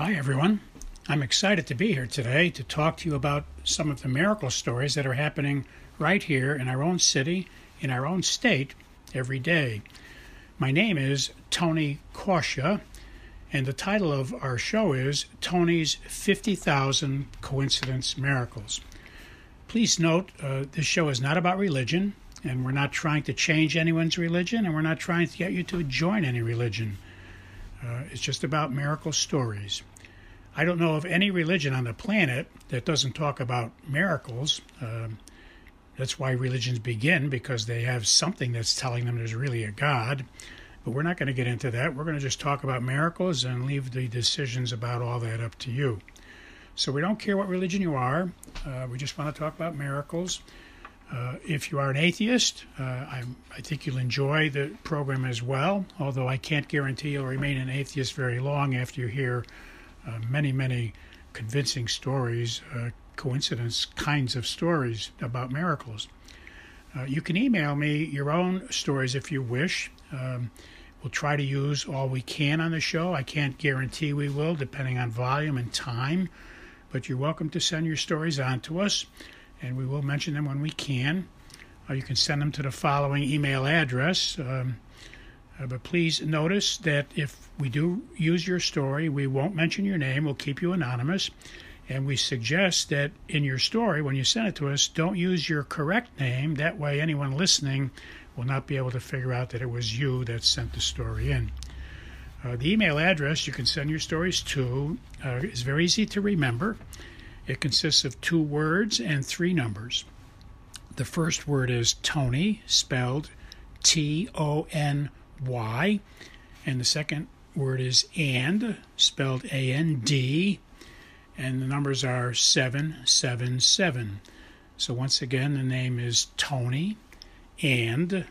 Hi, everyone. I'm excited to be here today to talk to you about some of the miracle stories that are happening right here in our own city, in our own state, every day. My name is Tony Kausha, and the title of our show is Tony's 50,000 Coincidence Miracles. Please note, uh, this show is not about religion, and we're not trying to change anyone's religion, and we're not trying to get you to join any religion. Uh, it's just about miracle stories. I don't know of any religion on the planet that doesn't talk about miracles. Um, that's why religions begin, because they have something that's telling them there's really a God. But we're not going to get into that. We're going to just talk about miracles and leave the decisions about all that up to you. So we don't care what religion you are. Uh, we just want to talk about miracles. Uh, if you are an atheist, uh, I, I, think you'll enjoy the program as well, although I can't guarantee you'll remain an atheist very long after you hear uh, many, many convincing stories, uh, coincidence kinds of stories about miracles. Uh, you can email me your own stories if you wish. Um, we'll try to use all we can on the show. I can't guarantee we will, depending on volume and time, but you're welcome to send your stories on to us and we will mention them when we can. Uh, you can send them to the following email address. Um, uh, but please notice that if we do use your story, we won't mention your name. We'll keep you anonymous. And we suggest that in your story, when you send it to us, don't use your correct name. That way, anyone listening will not be able to figure out that it was you that sent the story in. Uh, the email address you can send your stories to uh, is very easy to remember. It consists of two words and three numbers. The first word is Tony, spelled T O N Y, and the second word is and, spelled A N D, and the numbers are 777. So once again, the name is Tony and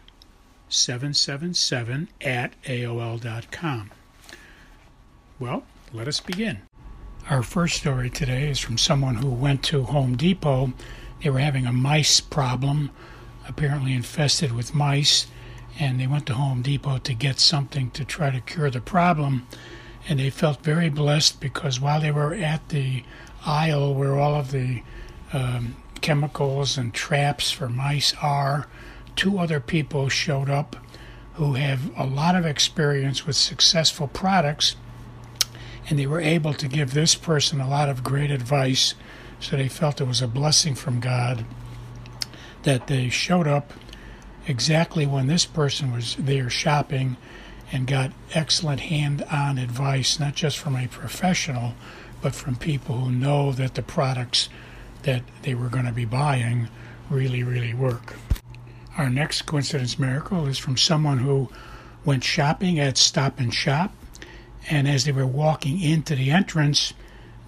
777 at AOL.com. Well, let us begin. Our first story today is from someone who went to Home Depot. They were having a mice problem, apparently infested with mice, and they went to Home Depot to get something to try to cure the problem. And they felt very blessed because while they were at the aisle where all of the um, chemicals and traps for mice are, two other people showed up who have a lot of experience with successful products and they were able to give this person a lot of great advice. So they felt it was a blessing from God that they showed up exactly when this person was there shopping and got excellent hand on advice, not just from a professional, but from people who know that the products that they were going to be buying really, really work. Our next coincidence miracle is from someone who went shopping at Stop and Shop and as they were walking into the entrance,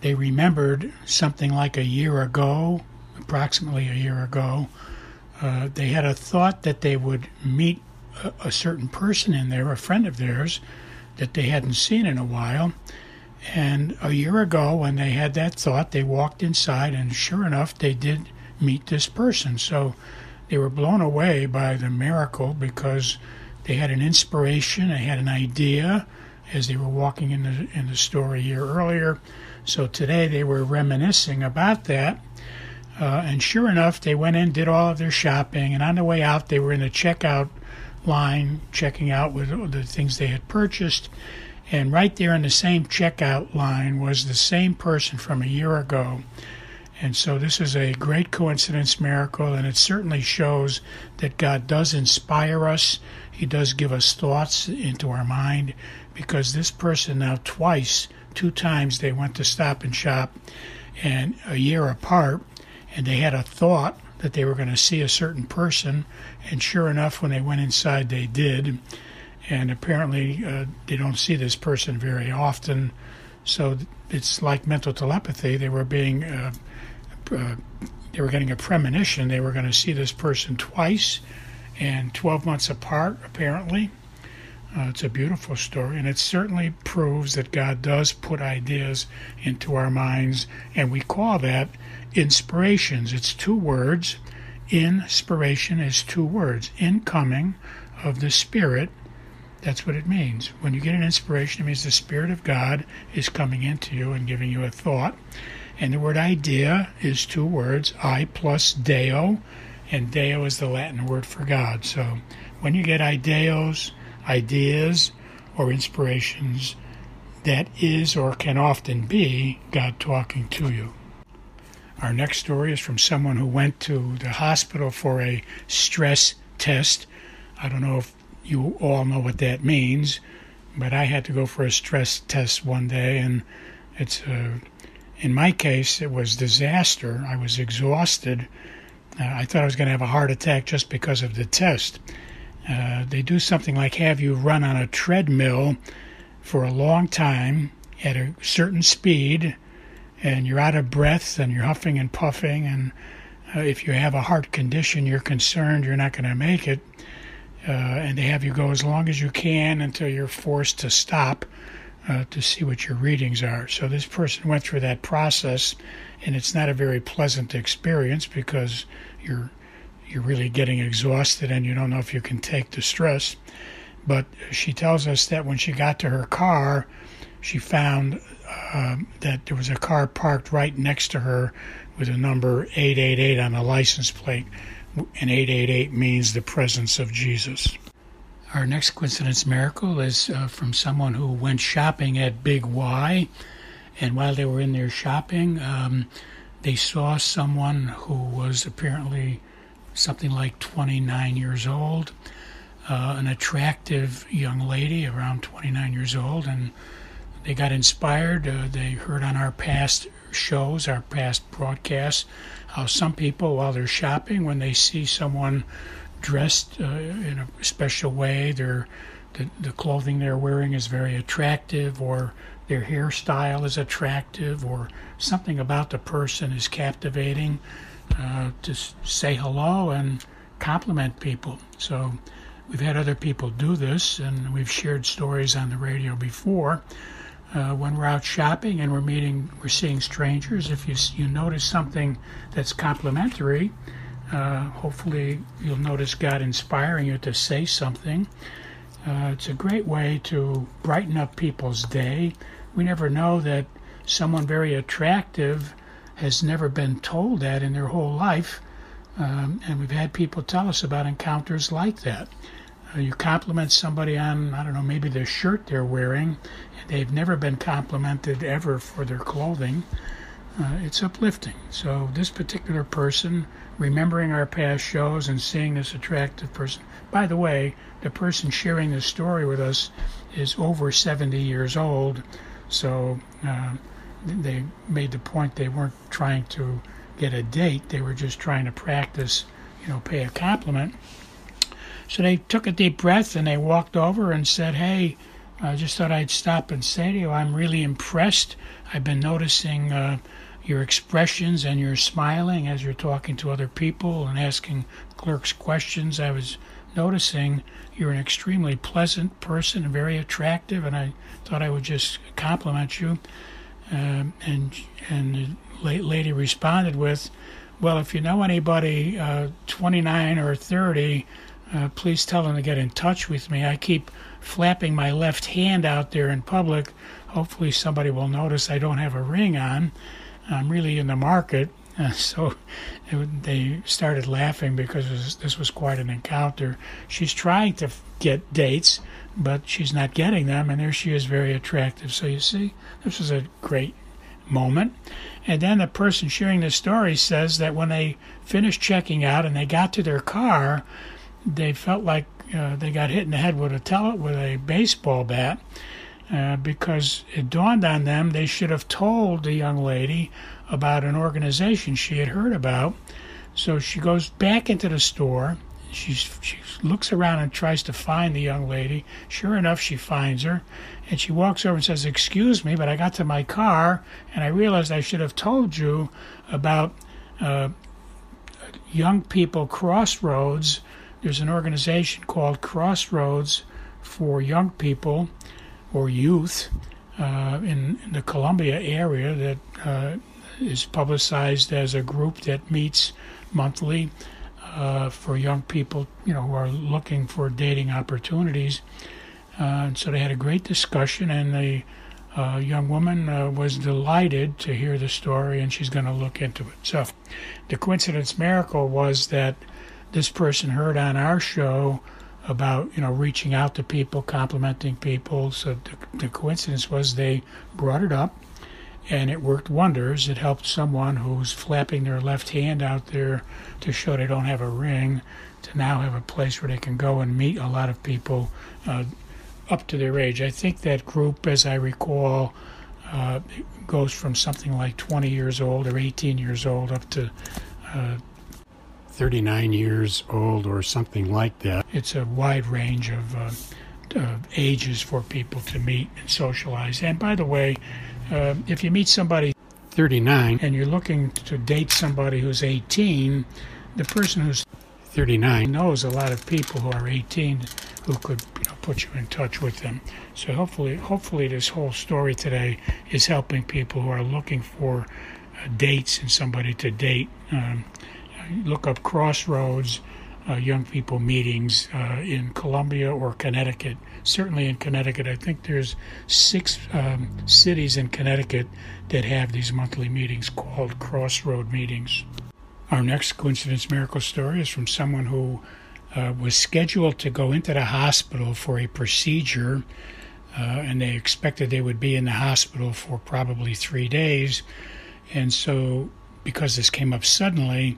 they remembered something like a year ago, approximately a year ago, uh, they had a thought that they would meet a, a, certain person in there, a friend of theirs, that they hadn't seen in a while. And a year ago, when they had that thought, they walked inside, and sure enough, they did meet this person. So they were blown away by the miracle because they had an inspiration, they had an idea, as they were walking in the in the store a year earlier. So today they were reminiscing about that. Uh, and sure enough, they went in, did all of their shopping, and on the way out, they were in the checkout line, checking out with the things they had purchased. And right there in the same checkout line was the same person from a year ago. And so this is a great coincidence miracle, and it certainly shows that God does inspire us. He does give us thoughts into our mind because this person now twice, two times they went to Stop and Shop, and a year apart, and they had a thought that they were going to see a certain person, and sure enough, when they went inside, they did. And apparently, uh, they don't see this person very often, so it's like mental telepathy. They were being, uh, uh, they were getting a premonition. They were going to see this person twice, and 12 months apart, apparently. Uh, it's a beautiful story, and it certainly proves that God does put ideas into our minds, and we call that inspirations. It's two words. Inspiration is two words. Incoming of the Spirit That's what it means. When you get an inspiration, it means the Spirit of God is coming into you and giving you a thought. And the word idea is two words, I plus Deo, and Deo is the Latin word for God. So when you get ideos, ideas, or inspirations, that is or can often be God talking to you. Our next story is from someone who went to the hospital for a stress test. I don't know if you all know what that means, but I had to go for a stress test one day, and it's a, uh, in my case it was disaster. I was exhausted. Uh, I thought I was going to have a heart attack just because of the test. Uh, they do something like have you run on a treadmill for a long time at a certain speed, and you're out of breath and you're huffing and puffing. And uh, if you have a heart condition, you're concerned you're not going to make it. Uh, and they have you go as long as you can until you're forced to stop uh, to see what your readings are. So this person went through that process, and it's not a very pleasant experience because you're you're really getting exhausted and you don't know if you can take the stress. But she tells us that when she got to her car, she found uh, that there was a car parked right next to her with a number 888 on a license plate, and 888 means the presence of Jesus. Our next coincidence miracle is uh, from someone who went shopping at Big Y, and while they were in there shopping, um, they saw someone who was apparently something like 29 years old, uh, an attractive young lady around 29 years old, and they got inspired. Uh, they heard on our past shows, our past broadcasts, how some people, while they're shopping, when they see someone dressed uh, in a special way, their the, the clothing they're wearing is very attractive, or their hairstyle is attractive, or something about the person is captivating uh, to say hello and compliment people. So we've had other people do this, and we've shared stories on the radio before. Uh, when we're out shopping and we're meeting, we're seeing strangers. If you you notice something that's complimentary, uh, hopefully you'll notice God inspiring you to say something. Uh, it's a great way to brighten up people's day. We never know that someone very attractive has never been told that in their whole life. Um, and we've had people tell us about encounters like that. Uh, you compliment somebody on, I don't know, maybe the shirt they're wearing, they've never been complimented ever for their clothing. Uh, it's uplifting. So, this particular person, remembering our past shows and seeing this attractive person, by the way, the person sharing this story with us is over 70 years old. So, uh, they made the point they weren't trying to get a date, they were just trying to practice, you know, pay a compliment. So they took a deep breath and they walked over and said, Hey, I just thought I'd stop and say to you, I'm really impressed. I've been noticing uh, your expressions and your smiling as you're talking to other people and asking clerks questions. I was noticing you're an extremely pleasant person and very attractive, and I thought I would just compliment you. Um, and and the lady responded with, "Well, if you know anybody uh, 29 or 30, uh, please tell them to get in touch with me. I keep flapping my left hand out there in public. Hopefully, somebody will notice I don't have a ring on. I'm really in the market." So it, they started laughing because was, this was quite an encounter. She's trying to get dates, but she's not getting them, and there she is, very attractive. So you see, this was a great moment. And then the person sharing the story says that when they finished checking out and they got to their car, they felt like uh, they got hit in the head with a tele- with a baseball bat uh, because it dawned on them they should have told the young lady about an organization she had heard about. So she goes back into the store She's, she looks around and tries to find the young lady. Sure enough, she finds her. And she walks over and says, Excuse me, but I got to my car and I realized I should have told you about uh, Young People Crossroads. There's an organization called Crossroads for Young People or Youth uh, in, in, the Columbia area that uh, is publicized as a group that meets monthly uh, for young people, you know, who are looking for dating opportunities. Uh, and so they had a great discussion, and the uh, young woman uh, was delighted to hear the story, and she's going to look into it. So, the coincidence miracle was that this person heard on our show about you know reaching out to people, complimenting people. So the, the coincidence was they brought it up, and it worked wonders. It helped someone who's flapping their left hand out there to show they don't have a ring to now have a place where they can go and meet a lot of people uh, up to their age. I think that group, as I recall, uh, goes from something like 20 years old or 18 years old up to uh, 39 years old or something like that. It's a wide range of uh, ages for people to meet and socialize. And by the way, uh, if you meet somebody 39 and you're looking to date somebody who's 18, the person who's 39 knows a lot of people who are 18 who could you know, put you in touch with them. So hopefully, hopefully, this whole story today is helping people who are looking for uh, dates and somebody to date. Um, look up Crossroads Young People meetings uh, in Columbia or Connecticut. Certainly in Connecticut, I think there's six um, cities in Connecticut that have these monthly meetings called Crossroad meetings. Our next coincidence miracle story is from someone who uh, was scheduled to go into the hospital for a procedure, uh, and they expected they would be in the hospital for probably three days. And so, because this came up suddenly,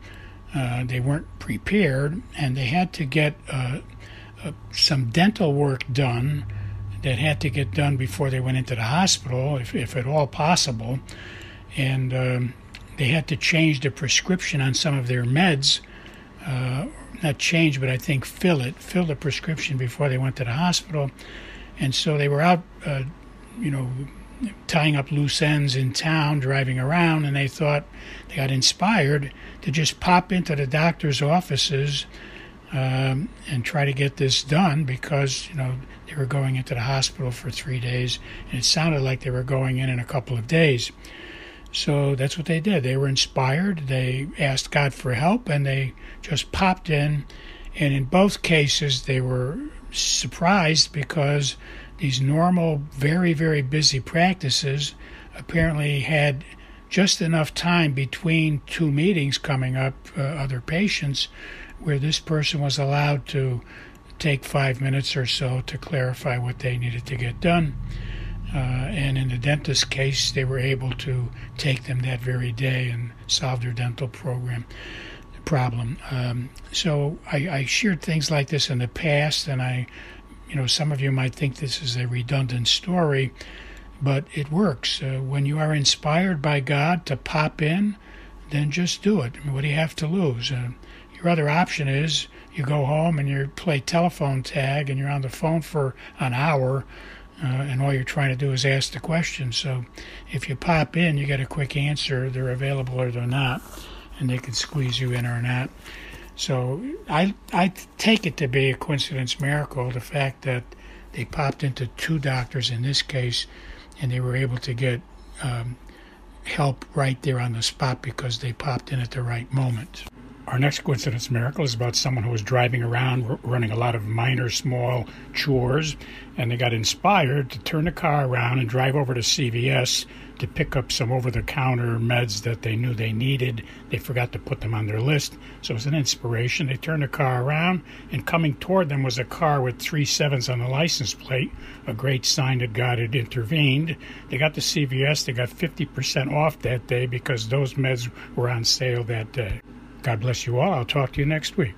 uh, they weren't prepared, and they had to get uh, uh, some dental work done that had to get done before they went into the hospital, if, if at all possible. And um, they had to change the prescription on some of their meds. Uh, not change, but I think fill it, fill the prescription before they went to the hospital. And so they were out, uh, you know, tying up loose ends in town, driving around, and they thought they got inspired to just pop into the doctor's offices um, and try to get this done because you know they were going into the hospital for three days, and it sounded like they were going in in a couple of days. So that's what they did. They were inspired. They asked God for help, and they just popped in. And in both cases, they were surprised because these normal, very, very busy practices apparently had just enough time between two meetings coming up, uh, other patients, where this person was allowed to take five minutes or so to clarify what they needed to get done. Uh, and in the dentist case, they were able to take them that very day and solve their dental program problem. Um, so I, I shared things like this in the past, and I you know, some of you might think this is a redundant story, but it works. Uh, when you are inspired by God to pop in, then just do it. I mean, what do you have to lose? Uh, your other option is you go home and you play telephone tag and you're on the phone for an hour, uh, and all you're trying to do is ask the question. So if you pop in, you get a quick answer. They're available or they're not, and they can squeeze you in or not. So I I take it to be a coincidence miracle the fact that they popped into two doctors in this case, and they were able to get um, help right there on the spot because they popped in at the right moment. Our next coincidence miracle is about someone who was driving around running a lot of minor, small chores, and they got inspired to turn the car around and drive over to CVS to pick up some over the counter meds that they knew they needed. They forgot to put them on their list, so it was an inspiration. They turned the car around, and coming toward them was a car with three sevens on the license plate, a great sign that God had intervened. They got to CVS, they got 50% off that day because those meds were on sale that day. God bless you all. I'll talk to you next week.